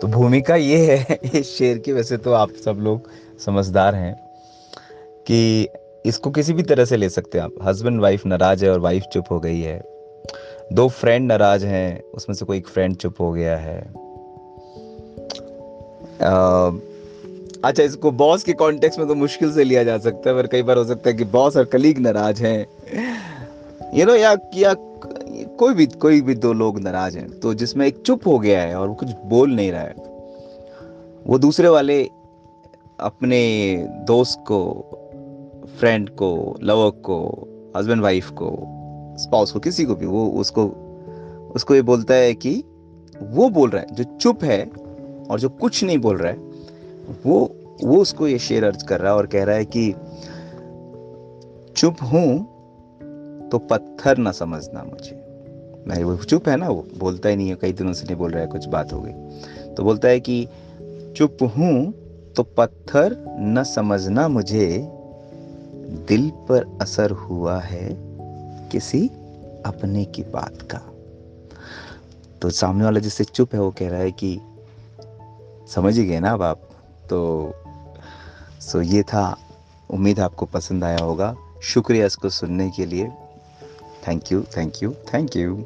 तो भूमिका ये है इस शेर की वैसे तो आप सब लोग समझदार हैं कि इसको किसी भी तरह से ले सकते हैं आप। हस्बैंड वाइफ नाराज़ है और वाइफ चुप हो गई है। दो फ्रेंड नाराज़ हैं उसमें से कोई एक फ्रेंड चुप हो गया है। आ, अच्छा इसको बॉस के कॉन्टेक्स्ट में तो मुश्किल से लिया जा सकता है पर कई बार हो सकता है कि बॉस और कलीग नाराज़ हैं। यू नो या या कोई भी कोई भी दो लोग नाराज़ हैं तो जिसमें एक चुप हो गया है और वो कुछ बोल नहीं रहा है, वो दूसरे वाले अपने दोस्त को फ्रेंड को लवर को हस्बैंड वाइफ को स्पाउस को, किसी को भी, वो उसको उसको ये बोलता है कि वो बोल रहा है, जो चुप है और जो कुछ नहीं बोल रहा है, वो वो उसको ये शेर अर्ज़ कर रहा है और कह रहा है कि चुप हूँ तो पत्थर ना समझना मुझे। नहीं वो चुप है ना, वो बोलता ही नहीं है, कई दिनों से नहीं बोल रहा है, कुछ बात हो गई। तो बोलता है कि, चुप हूँ तो पत्थर न समझना मुझे, दिल पर असर हुआ है किसी अपने की बात का। तो सामने वाला जिससे चुप है, वो कह रहा है कि, समझ ही गए ना अब आप। तो सो ये था, उम्मीद आपको पसंद आया होगा। शुक्रिया इसको सुनने के लिए। Thank you thank you thank you.